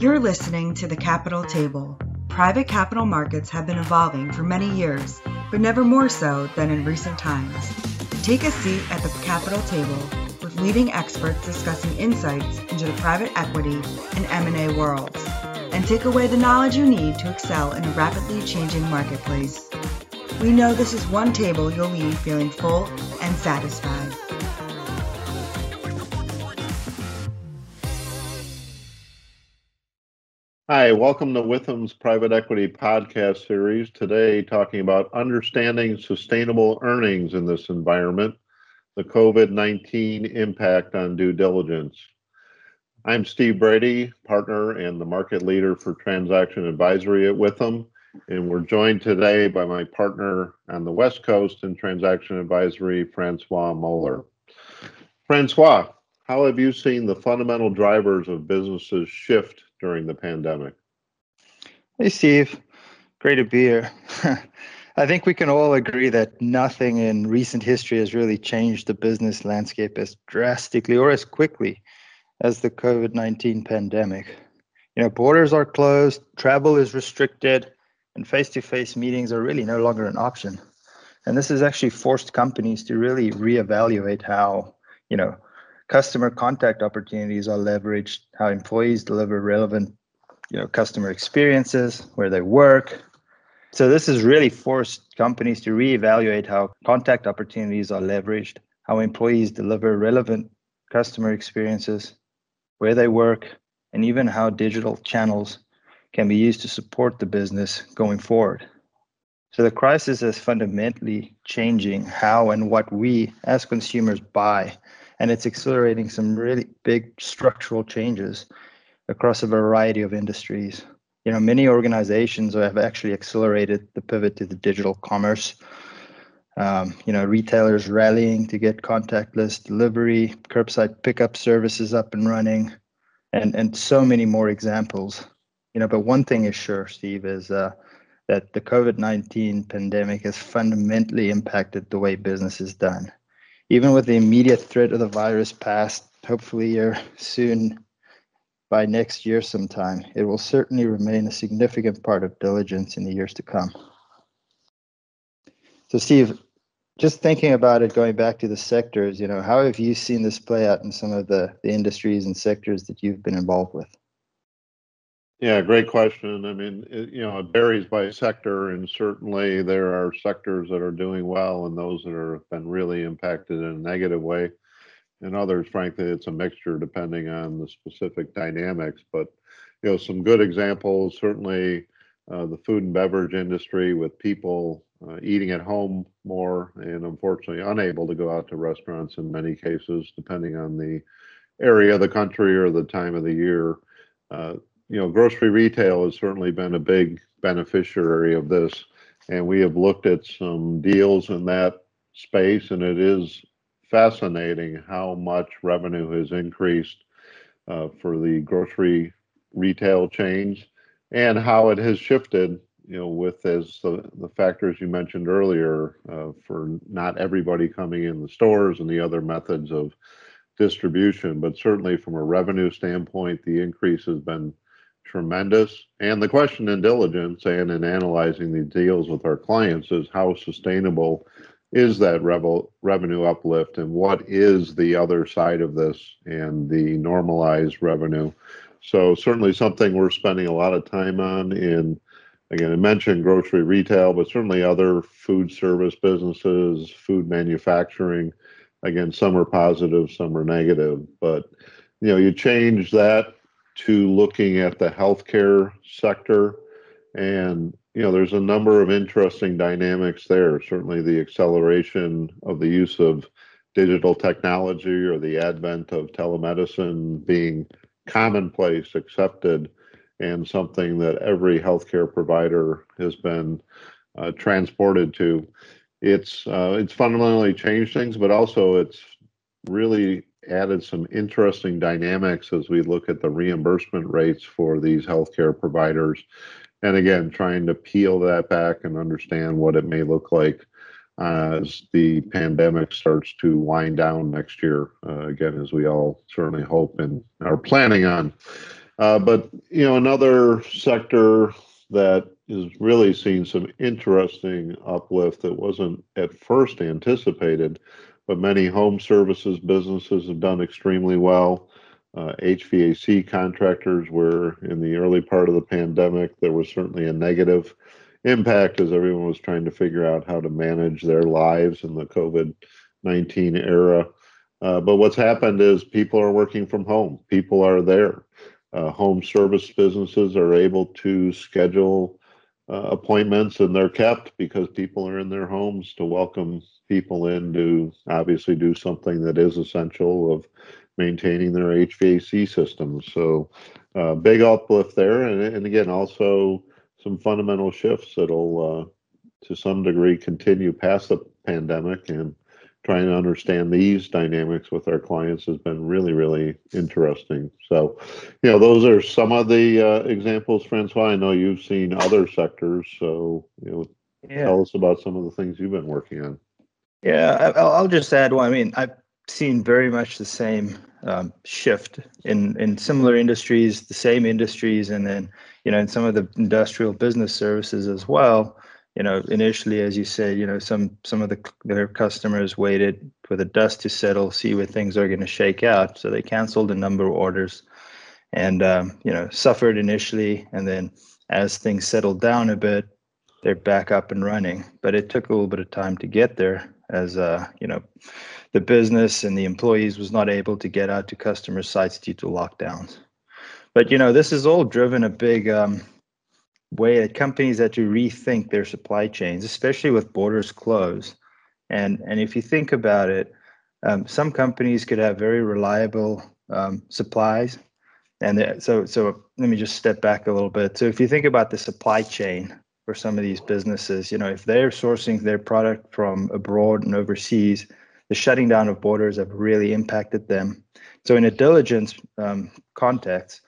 You're listening to the Capital Table. Private capital markets have been evolving for many years, but never more so than in recent times. Take a seat at the Capital Table with leading experts discussing insights into the private equity and M&A worlds, and take away the knowledge you need to excel in a rapidly changing marketplace. We know this is one table you'll leave feeling full and satisfied. Hi, welcome to Withum's Private Equity Podcast Series. Today, talking about understanding sustainable earnings in this environment, the COVID 19 impact on due diligence. I'm Steve Brady, partner and the market leader for transaction advisory at Withum, and we're joined today by my partner on the West Coast in transaction advisory, Francois Moller. Francois, how have you seen the fundamental drivers of businesses shift during the pandemic? Hey, Steve. Great to be here. I think we can all agree that nothing in recent history has really changed the business landscape as drastically or as quickly as the COVID 19 pandemic. You know, borders are closed, travel is restricted, and face to face meetings are really no longer an option. And this has actually forced companies to really reevaluate how, you know, customer contact opportunities are leveraged, how employees deliver relevant, you know, customer experiences where they work. So this has really forced companies to reevaluate how contact opportunities are leveraged, how employees deliver relevant customer experiences where they work, and even how digital channels can be used to support the business going forward. So the crisis is fundamentally changing how and what we as consumers buy and it's accelerating some really big structural changes across a variety of industries. You know, many organizations have actually accelerated the pivot to the digital commerce. Um, you know, retailers rallying to get contactless delivery, curbside pickup services up and running, and and so many more examples. You know, but one thing is sure, Steve, is uh, that the COVID nineteen pandemic has fundamentally impacted the way business is done even with the immediate threat of the virus past, hopefully here soon by next year sometime, it will certainly remain a significant part of diligence in the years to come. So, Steve, just thinking about it, going back to the sectors, you know, how have you seen this play out in some of the, the industries and sectors that you've been involved with? Yeah, great question. I mean, it, you know, it varies by sector, and certainly there are sectors that are doing well and those that are been really impacted in a negative way. And others, frankly, it's a mixture depending on the specific dynamics. But you know, some good examples certainly uh, the food and beverage industry with people uh, eating at home more and unfortunately unable to go out to restaurants in many cases, depending on the area of the country or the time of the year. Uh, you know, grocery retail has certainly been a big beneficiary of this. And we have looked at some deals in that space, and it is fascinating how much revenue has increased uh, for the grocery retail chains and how it has shifted you know with as the, the factors you mentioned earlier uh, for not everybody coming in the stores and the other methods of distribution but certainly from a revenue standpoint the increase has been tremendous. And the question in diligence and in analyzing the deals with our clients is how sustainable is that revel, revenue uplift and what is the other side of this and the normalized revenue. So certainly something we're spending a lot of time on in again I mentioned grocery retail, but certainly other food service businesses, food manufacturing. Again, some are positive, some are negative. But you know, you change that to looking at the healthcare sector. And, you know, there's a number of interesting dynamics there. Certainly the acceleration of the use of digital technology or the advent of telemedicine being commonplace, accepted, and something that every healthcare provider has been uh, transported to. It's uh, it's fundamentally changed things, but also it's really added some interesting dynamics as we look at the reimbursement rates for these healthcare providers. And again, trying to peel that back and understand what it may look like as the pandemic starts to wind down next year, uh, again, as we all certainly hope and are planning on. Uh, but you know, another sector that is really seeing some interesting uplift that wasn't at first anticipated, but many home services businesses have done extremely well. Uh, HVAC contractors were in the early part of the pandemic. There was certainly a negative impact as everyone was trying to figure out how to manage their lives in the COVID 19 era. Uh, but what's happened is people are working from home, people are there. Uh, home service businesses are able to schedule uh, appointments and they're kept because people are in their homes to welcome people in to obviously do something that is essential of maintaining their HVAC systems. So, uh, big uplift there. And, and again, also some fundamental shifts that'll, uh, to some degree, continue past the pandemic and trying to understand these dynamics with our clients has been really, really interesting. So, you know, those are some of the uh, examples, Francois. I know you've seen other sectors, so you know, yeah. tell us about some of the things you've been working on. Yeah, I'll just add one. I mean, I've seen very much the same um, shift in in similar industries, the same industries, and then you know in some of the industrial business services as well you know, initially, as you said, you know, some some of the their customers waited for the dust to settle, see where things are going to shake out. So they canceled a number of orders, and um, you know, suffered initially, and then as things settled down a bit, they're back up and running. But it took a little bit of time to get there, as uh, you know, the business and the employees was not able to get out to customer sites due to lockdowns. But you know, this has all driven a big um, way that companies had to rethink their supply chains, especially with borders closed. And and if you think about it, um, some companies could have very reliable um, supplies, and so so let me just step back a little bit. So if you think about the supply chain for some of these businesses, you know, if they're sourcing their product from abroad and overseas, the shutting down of borders have really impacted them. So in a diligence um, context,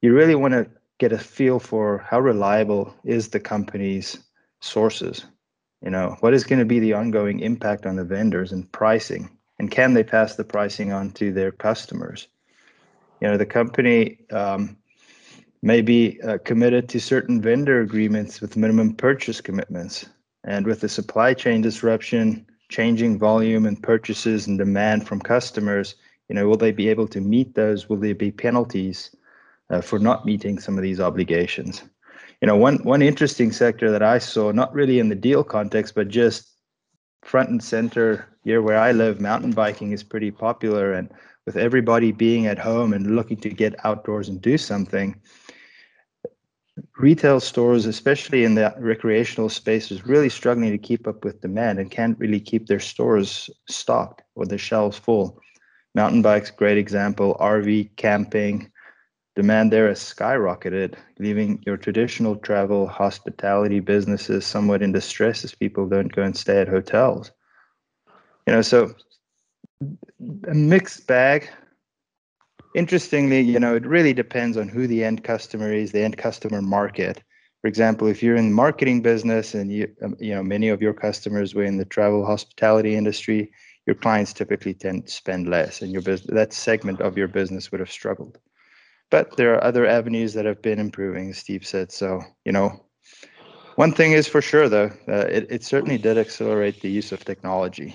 you really want to get a feel for how reliable is the company's sources you know? What is going to be the ongoing impact on the vendors and pricing? And can they pass the pricing on to their customers? You know the company um, may be uh, committed to certain vendor agreements with minimum purchase commitments. And with the supply chain disruption changing volume and purchases and demand from customers you know will they be able to meet those? Will there be penalties uh, for not meeting some of these obligations. You know, one one interesting sector that I saw, not really in the deal context, but just front and center here where I live, mountain biking is pretty popular, and with everybody being at home and looking to get outdoors and do something, retail stores, especially in the recreational space, is really struggling to keep up with demand and can't really keep their stores stocked or their shelves full. Mountain bikes, great example. RV, camping, Demand there has skyrocketed, leaving your traditional travel hospitality businesses somewhat in distress as people don't go and stay at hotels. You know, so a mixed bag. Interestingly, you know, it really depends on who the end customer is, the end customer market. For example, if you're in the marketing business and you, um, you know, many of your customers were in the travel hospitality industry, your clients typically tend to spend less, and your business that segment of your business would have struggled but there are other avenues that have been improving, Steve said. So, you know, one thing is for sure, though, uh, it, it certainly did accelerate the use of technology.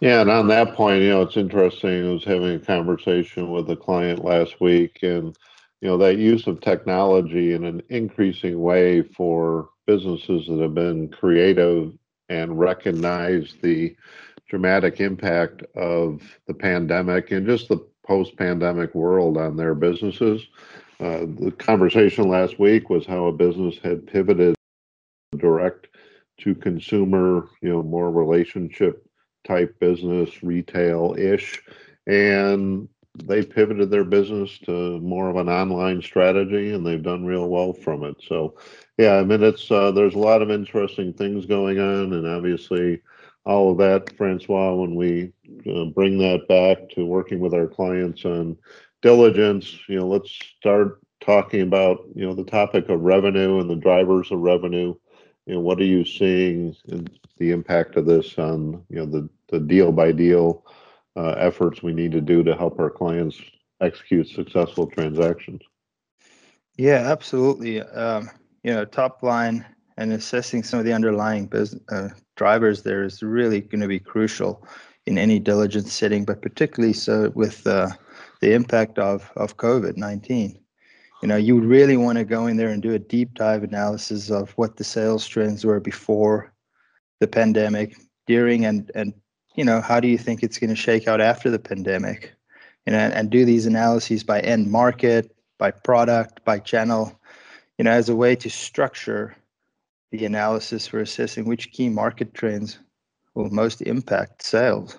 Yeah, and on that point, you know, it's interesting. I was having a conversation with a client last week, and you know, that use of technology in an increasing way for businesses that have been creative and recognize the dramatic impact of the pandemic and just the post-pandemic world on their businesses. Uh, the conversation last week was how a business had pivoted direct to consumer, you know, more relationship type business, retail ish, and they pivoted their business to more of an online strategy, and they've done real well from it. So, yeah, I mean, it's uh, there's a lot of interesting things going on, and obviously all of that, Francois, when we uh, bring that back to working with our clients on diligence, you know, let's start talking about, you know, the topic of revenue and the drivers of revenue. You know, what are you seeing in the impact of this on, you know, the, the deal by deal uh, efforts we need to do to help our clients execute successful transactions? Yeah, absolutely. Um, you know, top line and assessing some of the underlying business uh, drivers there is really going to be crucial in any diligence setting, but particularly so with uh, the impact of of COVID nineteen. You know, you really want to go in there and do a deep dive analysis of what the sales trends were before the pandemic, during, and and you know, how do you think it's going to shake out after the pandemic? You know, and, and do these analyses by end market, by product, by channel, you know, as a way to structure the analysis for assessing which key market trends will most impact sales.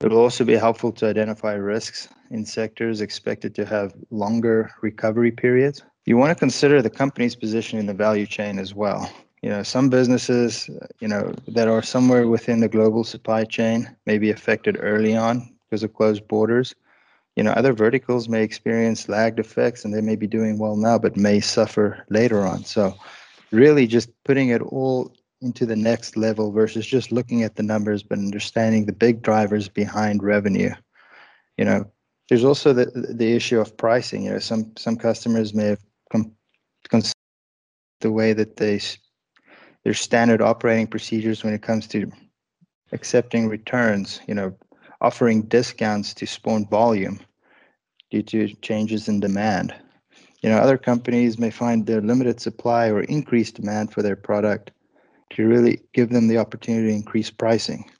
It will also be helpful to identify risks in sectors expected to have longer recovery periods. You want to consider the company's position in the value chain as well. You know, some businesses, you know, that are somewhere within the global supply chain may be affected early on because of closed borders. You know, other verticals may experience lagged effects and they may be doing well now, but may suffer later on. So, really, just putting it all into the next level versus just looking at the numbers, but understanding the big drivers behind revenue. You know, there's also the the issue of pricing. You know, some some customers may have come the way that they their standard operating procedures when it comes to accepting returns. You know, offering discounts to spawn volume due to changes in demand. You know, other companies may find their limited supply or increased demand for their product to really give them the opportunity to increase pricing.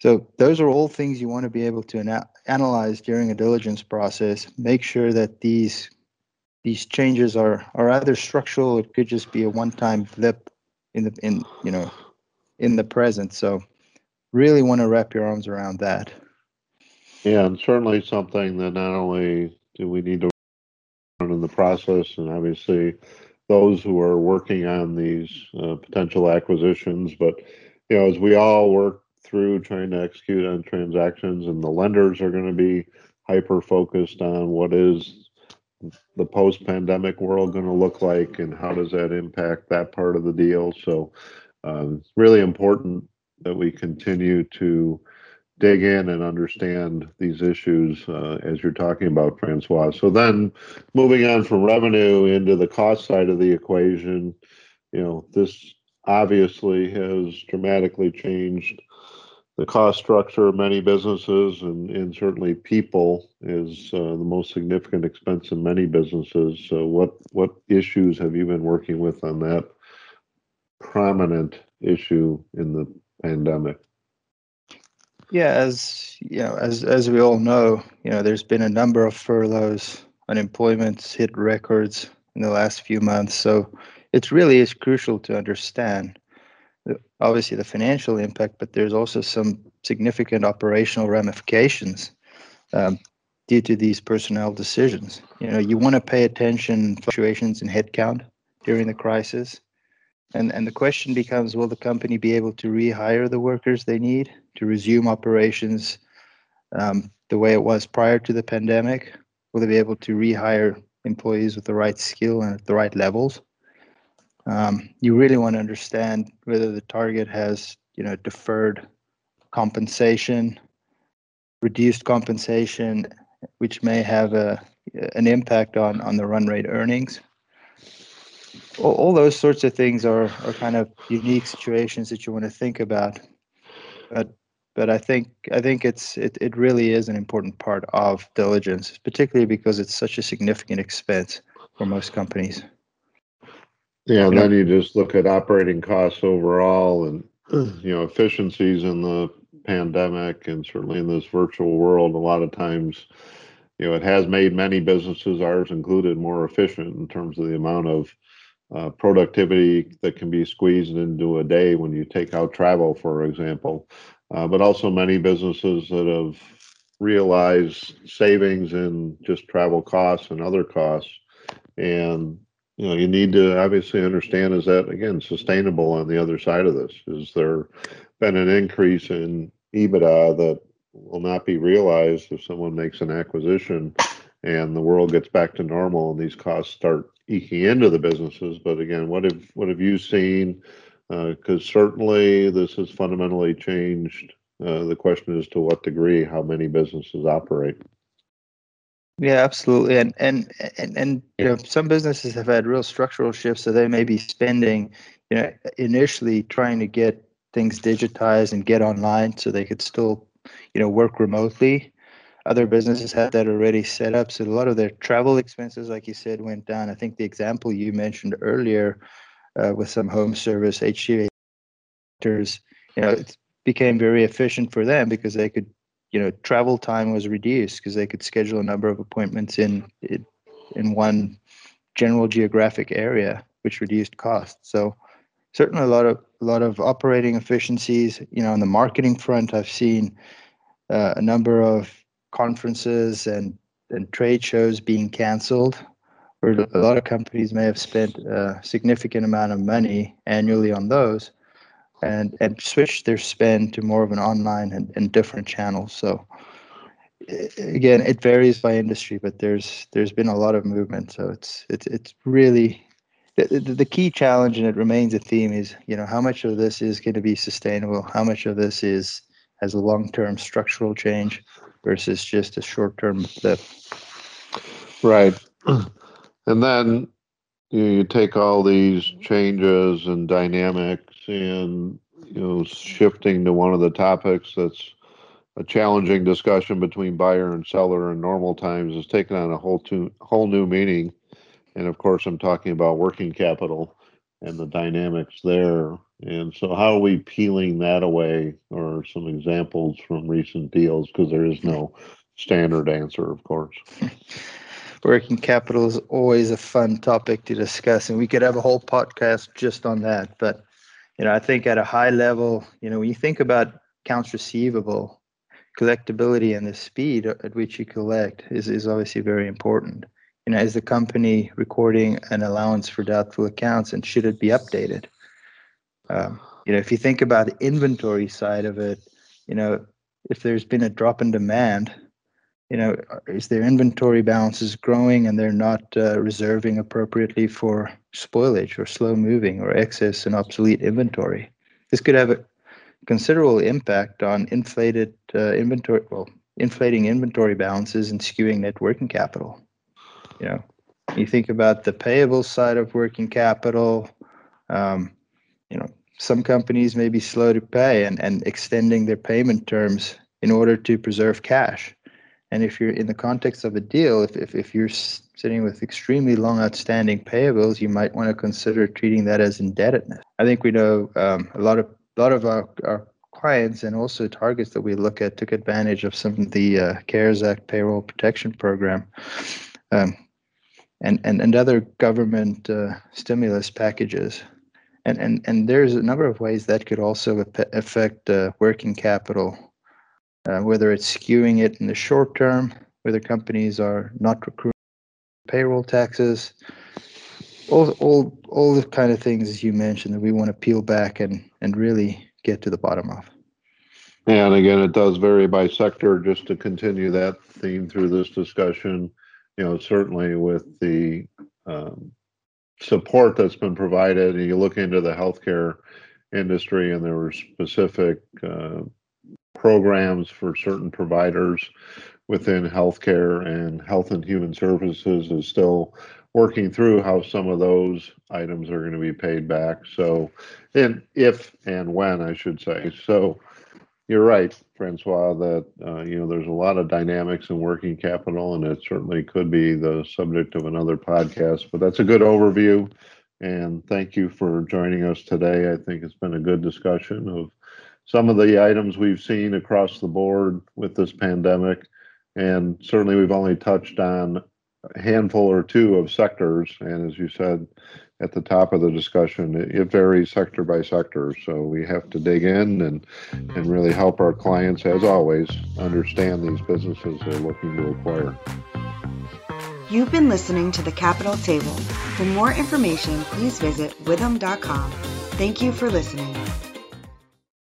So those are all things you want to be able to ana- analyze during a diligence process. Make sure that these these changes are are either structural. It could just be a one-time blip in the in you know in the present. So really want to wrap your arms around that. Yeah, and certainly something that not only do we need to process, and obviously those who are working on these uh, potential acquisitions, but you know, as we all work through trying to execute on transactions, and the lenders are going to be hyper focused on what is the post pandemic world going to look like and how does that impact that part of the deal. So um, it's really important that we continue to dig in and understand these issues uh, as you're talking about, Francois. So then moving on from revenue into the cost side of the equation, you know, this obviously has dramatically changed the cost structure of many businesses and, and certainly people is uh, the most significant expense in many businesses. So what, what issues have you been working with on that prominent issue in the pandemic? Yeah, as you know, as as we all know, you know, there's been a number of furloughs, unemployment's hit records in the last few months. So it really is crucial to understand obviously the financial impact, but there's also some significant operational ramifications um, due to these personnel decisions. You know, you want to pay attention fluctuations in headcount during the crisis. And, and the question becomes will the company be able to rehire the workers they need to resume operations um, the way it was prior to the pandemic? Will they be able to rehire employees with the right skill and at the right levels? Um, you really want to understand whether the target has you know deferred compensation, reduced compensation, which may have a, an impact on, on the run rate earnings all, all those sorts of things are, are kind of unique situations that you want to think about. But but I think I think it's it, it really is an important part of diligence, particularly because it's such a significant expense for most companies. Yeah, and then you just look at operating costs overall and you know efficiencies in the pandemic and certainly in this virtual world a lot of times you know it has made many businesses ours included more efficient in terms of the amount of uh, productivity that can be squeezed into a day when you take out travel, for example. Uh, but also many businesses that have realized savings in just travel costs and other costs. And you know, you need to obviously understand is that again sustainable on the other side of this? Is there been an increase in EBITDA that will not be realized if someone makes an acquisition and the world gets back to normal and these costs start eking into the businesses. But again, what have what have you seen? Because uh, certainly this has fundamentally changed. Uh, the question is to what degree how many businesses operate. Yeah, absolutely. And and and and you know, some businesses have had real structural shifts, so they may be spending, you know, initially trying to get things digitized and get online so they could still, you know, work remotely. Other businesses had that already set up, so a lot of their travel expenses, like you said, went down. I think the example you mentioned earlier uh, with some home service HCA, you know, it became very efficient for them because they could you know travel time was reduced because they could schedule a number of appointments in in one general geographic area which reduced costs. So certainly a lot of a lot of operating efficiencies you know on the marketing front i've seen uh, a number of conferences and and trade shows being canceled where a lot of companies may have spent a significant amount of money annually on those and and switch their spend to more of an online and, and different channels. So again, it varies by industry, but there's there's been a lot of movement. So it's it's it's really the, the, key challenge, and it remains a theme, is you know how much of this is going to be sustainable, how much of this is has a long term structural change versus just a short term blip. Right, and then you, you take all these changes and dynamics and you know shifting to one of the topics that's a challenging discussion between buyer and seller in normal times has taken on a whole to, whole new meaning. And of course i'm talking about working capital and the dynamics there and so how are we peeling that away or some examples from recent deals because there is no standard answer of course working capital is always a fun topic to discuss, and we could have a whole podcast just on that. But you know, I think at a high level, you know, when you think about accounts receivable, collectability and the speed at which you collect is, is obviously very important. You know, is the company recording an allowance for doubtful accounts, and should it be updated? Um, you know, if you think about the inventory side of it, you know, if there's been a drop in demand, you know, is their inventory balances growing and they're not uh, reserving appropriately for spoilage or slow moving or excess and obsolete inventory? This could have a considerable impact on inflated uh, inventory, well, inflating inventory balances and skewing net working capital. You know, you think about the payable side of working capital. Um, you know, some companies may be slow to pay and, and extending their payment terms in order to preserve cash and if you're in the context of a deal, if, if, if you're sitting with extremely long outstanding payables, you might want to consider treating that as indebtedness. I think we know um, a lot of a lot of our, our clients and also targets that we look at took advantage of some of the uh, CARES Act payroll protection program um, and, and, and other government uh, stimulus packages. And, and, and there's a number of ways that could also affect uh, working capital uh, whether it's skewing it in the short term, whether companies are not recruiting payroll taxes, all, all, all the kind of things as you mentioned that we want to peel back and, and really get to the bottom of. And again, it does vary by sector. Just to continue that theme through this discussion, you know, certainly with the um, support that's been provided, and you look into the healthcare industry, and there were specific uh, programs for certain providers within healthcare and health and human services is still working through how some of those items are going to be paid back. So, and if and when I should say. So, you're right, Francois, that uh, you know there's a lot of dynamics in working capital, and it certainly could be the subject of another podcast. But that's a good overview, and thank you for joining us today. I think it's been a good discussion of some of the items we've seen across the board with this pandemic. And certainly we've only touched on a handful or two of sectors. And as you said at the top of the discussion, it, it varies sector by sector. So we have to dig in and, and really help our clients, as always, understand these businesses they're looking to acquire. You've been listening to the Capital Table. For more information, please visit withum.com. Thank you for listening.